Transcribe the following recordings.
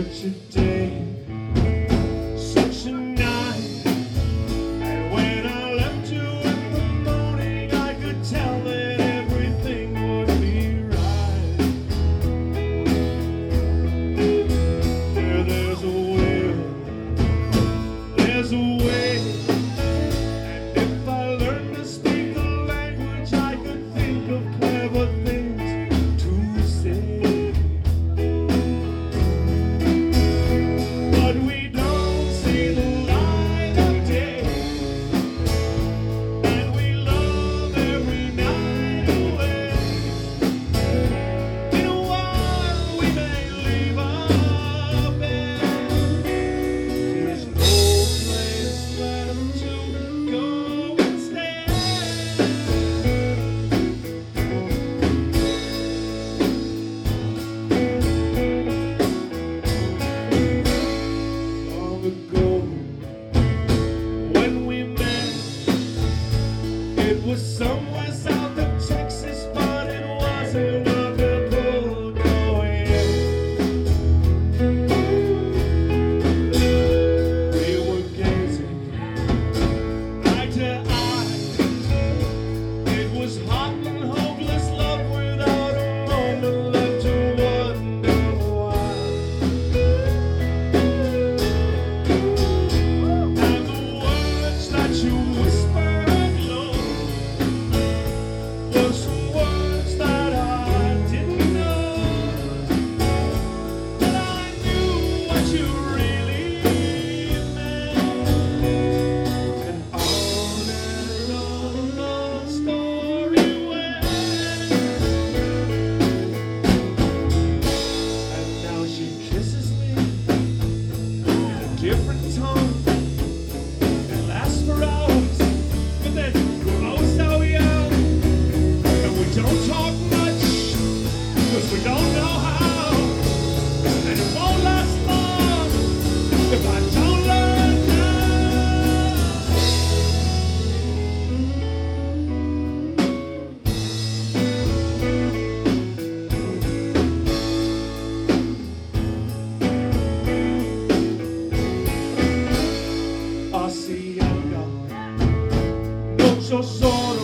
你。was so mucho solo.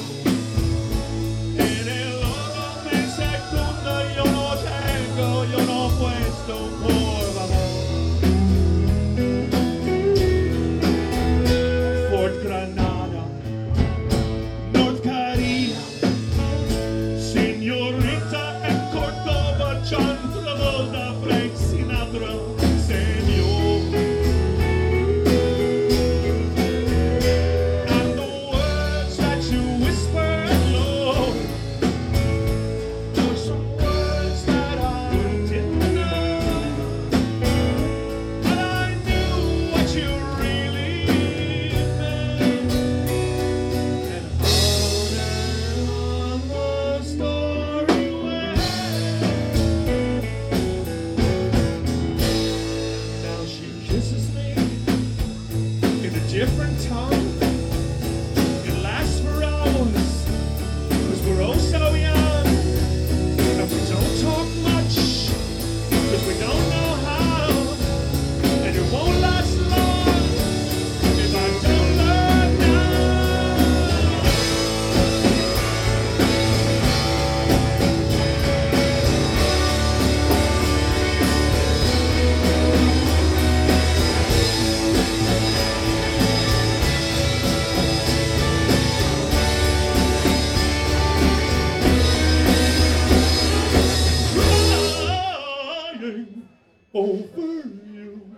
En el otro me secunda, yo no tengo, yo no puesto, por favor. Fort Granada, North señorita en Córdoba, over you.